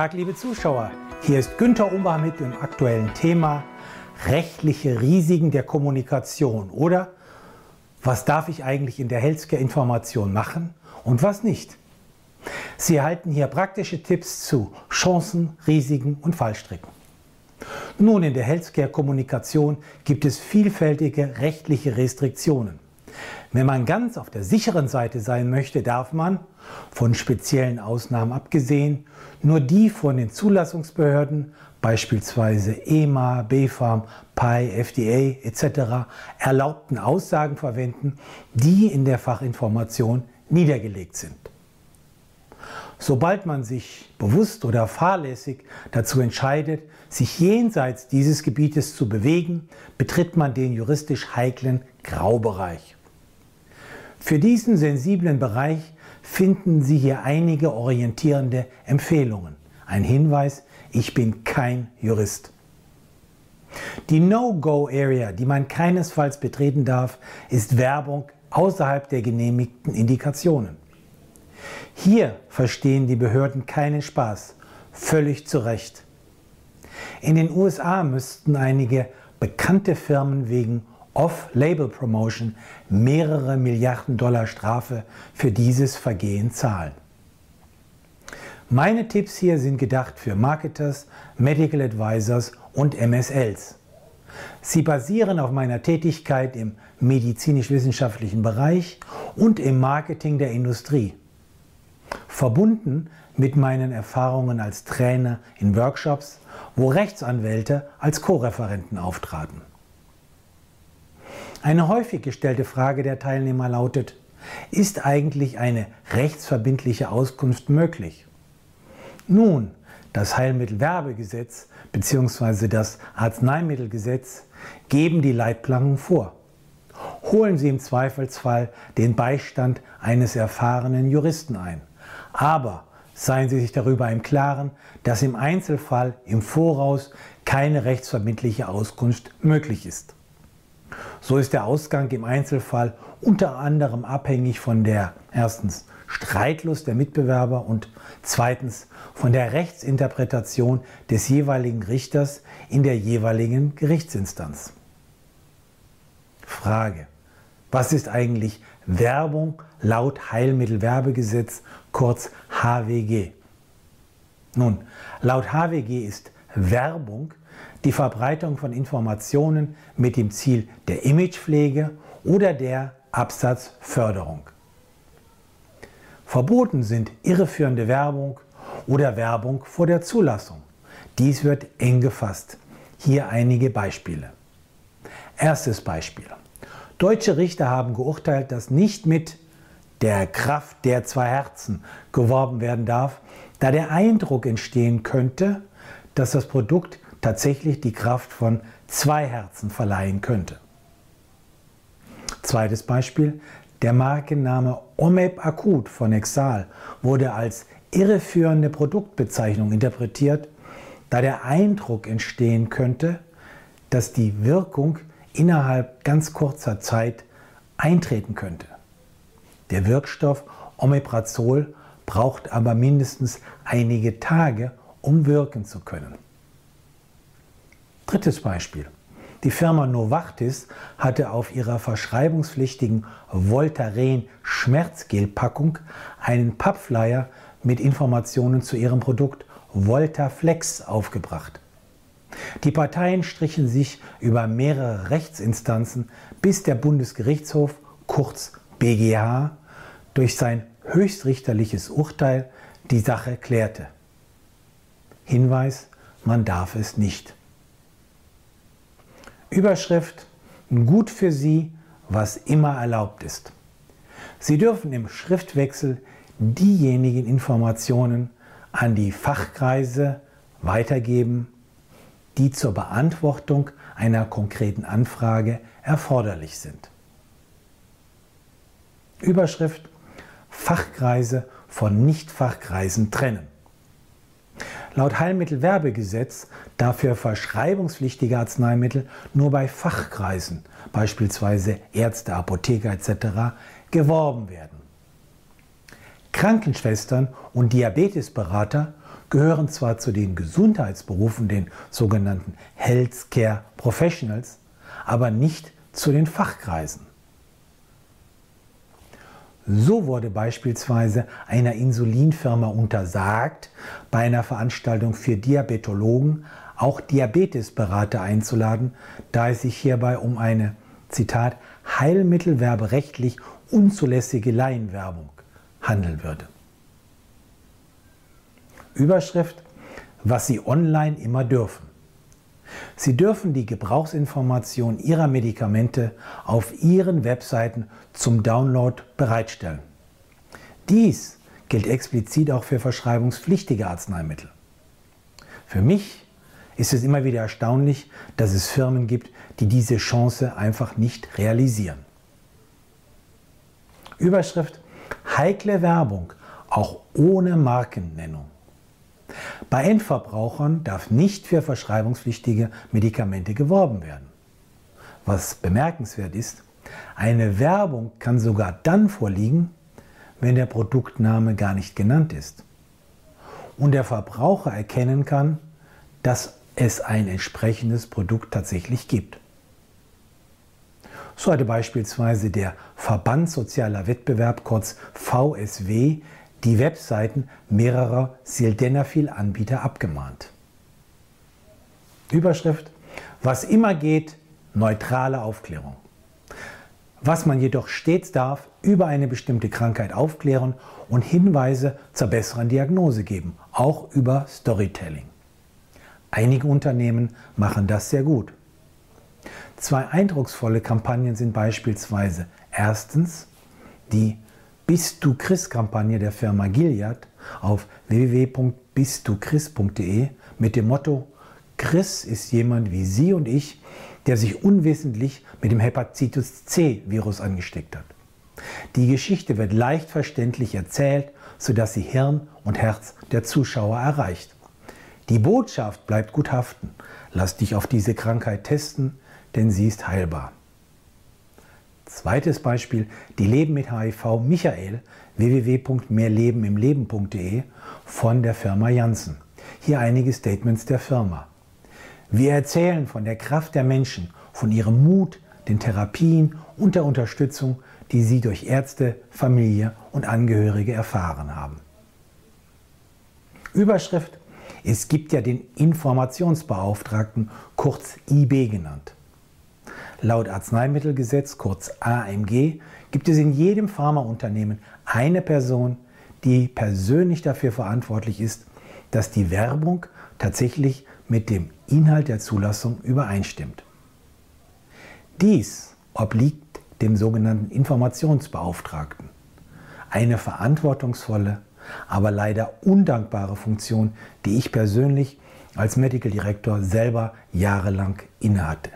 Tag, liebe Zuschauer. Hier ist Günther Umbach mit dem aktuellen Thema rechtliche Risiken der Kommunikation oder was darf ich eigentlich in der Healthcare-Information machen und was nicht. Sie erhalten hier praktische Tipps zu Chancen, Risiken und Fallstricken. Nun, in der Healthcare-Kommunikation gibt es vielfältige rechtliche Restriktionen. Wenn man ganz auf der sicheren Seite sein möchte, darf man, von speziellen Ausnahmen abgesehen, nur die von den Zulassungsbehörden, beispielsweise EMA, BfArM, PI, FDA etc., erlaubten Aussagen verwenden, die in der Fachinformation niedergelegt sind. Sobald man sich bewusst oder fahrlässig dazu entscheidet, sich jenseits dieses Gebietes zu bewegen, betritt man den juristisch heiklen Graubereich. Für diesen sensiblen Bereich finden Sie hier einige orientierende Empfehlungen. Ein Hinweis, ich bin kein Jurist. Die No-Go-Area, die man keinesfalls betreten darf, ist Werbung außerhalb der genehmigten Indikationen. Hier verstehen die Behörden keinen Spaß, völlig zu Recht. In den USA müssten einige bekannte Firmen wegen Off-Label-Promotion mehrere Milliarden Dollar Strafe für dieses Vergehen zahlen. Meine Tipps hier sind gedacht für Marketers, Medical Advisors und MSLs. Sie basieren auf meiner Tätigkeit im medizinisch-wissenschaftlichen Bereich und im Marketing der Industrie. Verbunden mit meinen Erfahrungen als Trainer in Workshops, wo Rechtsanwälte als Co-Referenten auftraten. Eine häufig gestellte Frage der Teilnehmer lautet, ist eigentlich eine rechtsverbindliche Auskunft möglich? Nun, das Heilmittelwerbegesetz bzw. das Arzneimittelgesetz geben die Leitplanken vor. Holen Sie im Zweifelsfall den Beistand eines erfahrenen Juristen ein. Aber seien Sie sich darüber im Klaren, dass im Einzelfall im Voraus keine rechtsverbindliche Auskunft möglich ist. So ist der Ausgang im Einzelfall unter anderem abhängig von der erstens Streitlust der Mitbewerber und zweitens von der Rechtsinterpretation des jeweiligen Richters in der jeweiligen Gerichtsinstanz. Frage. Was ist eigentlich Werbung laut Heilmittelwerbegesetz, kurz HWG? Nun, laut HWG ist Werbung die Verbreitung von Informationen mit dem Ziel der Imagepflege oder der Absatzförderung. Verboten sind irreführende Werbung oder Werbung vor der Zulassung. Dies wird eng gefasst. Hier einige Beispiele. Erstes Beispiel. Deutsche Richter haben geurteilt, dass nicht mit der Kraft der zwei Herzen geworben werden darf, da der Eindruck entstehen könnte, dass das Produkt tatsächlich die Kraft von zwei Herzen verleihen könnte. Zweites Beispiel. Der Markenname Omep Akut von Exal wurde als irreführende Produktbezeichnung interpretiert, da der Eindruck entstehen könnte, dass die Wirkung innerhalb ganz kurzer Zeit eintreten könnte. Der Wirkstoff Omeprazol braucht aber mindestens einige Tage, um wirken zu können. Drittes Beispiel. Die Firma Novartis hatte auf ihrer verschreibungspflichtigen Voltaren Schmerzgelpackung einen Pappflyer mit Informationen zu ihrem Produkt Voltaflex aufgebracht. Die Parteien strichen sich über mehrere Rechtsinstanzen, bis der Bundesgerichtshof, kurz BGH, durch sein höchstrichterliches Urteil die Sache klärte. Hinweis, man darf es nicht. Überschrift Gut für Sie, was immer erlaubt ist. Sie dürfen im Schriftwechsel diejenigen Informationen an die Fachkreise weitergeben, die zur Beantwortung einer konkreten Anfrage erforderlich sind. Überschrift Fachkreise von Nichtfachkreisen trennen. Laut Heilmittelwerbegesetz darf für verschreibungspflichtige Arzneimittel nur bei Fachkreisen, beispielsweise Ärzte, Apotheker etc., geworben werden. Krankenschwestern und Diabetesberater gehören zwar zu den Gesundheitsberufen, den sogenannten Healthcare Professionals, aber nicht zu den Fachkreisen. So wurde beispielsweise einer Insulinfirma untersagt, bei einer Veranstaltung für Diabetologen auch Diabetesberater einzuladen, da es sich hierbei um eine, Zitat, heilmittelwerberechtlich unzulässige Laienwerbung handeln würde. Überschrift, was Sie online immer dürfen. Sie dürfen die Gebrauchsinformation Ihrer Medikamente auf Ihren Webseiten zum Download bereitstellen. Dies gilt explizit auch für verschreibungspflichtige Arzneimittel. Für mich ist es immer wieder erstaunlich, dass es Firmen gibt, die diese Chance einfach nicht realisieren. Überschrift Heikle Werbung, auch ohne Markennennung. Bei Endverbrauchern darf nicht für verschreibungspflichtige Medikamente geworben werden. Was bemerkenswert ist, eine Werbung kann sogar dann vorliegen, wenn der Produktname gar nicht genannt ist und der Verbraucher erkennen kann, dass es ein entsprechendes Produkt tatsächlich gibt. So hatte beispielsweise der Verband Sozialer Wettbewerb, kurz VSW, die Webseiten mehrerer Sildenafil-Anbieter abgemahnt. Überschrift: Was immer geht, neutrale Aufklärung. Was man jedoch stets darf, über eine bestimmte Krankheit aufklären und Hinweise zur besseren Diagnose geben, auch über Storytelling. Einige Unternehmen machen das sehr gut. Zwei eindrucksvolle Kampagnen sind beispielsweise erstens die bist du Chris-Kampagne der Firma Gilead auf www.bistduchris.de mit dem Motto Chris ist jemand wie Sie und ich, der sich unwissentlich mit dem Hepatitis C-Virus angesteckt hat. Die Geschichte wird leicht verständlich erzählt, sodass sie Hirn und Herz der Zuschauer erreicht. Die Botschaft bleibt gut haften. Lass dich auf diese Krankheit testen, denn sie ist heilbar. Zweites Beispiel, die Leben mit HIV Michael, www.mehrlebenimleben.de von der Firma Janssen. Hier einige Statements der Firma. Wir erzählen von der Kraft der Menschen, von ihrem Mut, den Therapien und der Unterstützung, die sie durch Ärzte, Familie und Angehörige erfahren haben. Überschrift, es gibt ja den Informationsbeauftragten, kurz IB genannt. Laut Arzneimittelgesetz, kurz AMG, gibt es in jedem Pharmaunternehmen eine Person, die persönlich dafür verantwortlich ist, dass die Werbung tatsächlich mit dem Inhalt der Zulassung übereinstimmt. Dies obliegt dem sogenannten Informationsbeauftragten. Eine verantwortungsvolle, aber leider undankbare Funktion, die ich persönlich als Medical Director selber jahrelang innehatte.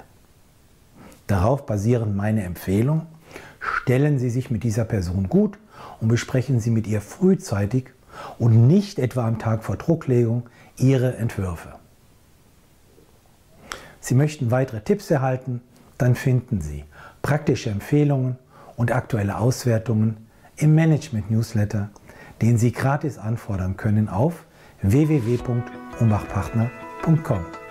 Darauf basieren meine Empfehlungen. Stellen Sie sich mit dieser Person gut und besprechen Sie mit ihr frühzeitig und nicht etwa am Tag vor Drucklegung Ihre Entwürfe. Sie möchten weitere Tipps erhalten? Dann finden Sie praktische Empfehlungen und aktuelle Auswertungen im Management Newsletter, den Sie gratis anfordern können auf www.umbachpartner.com.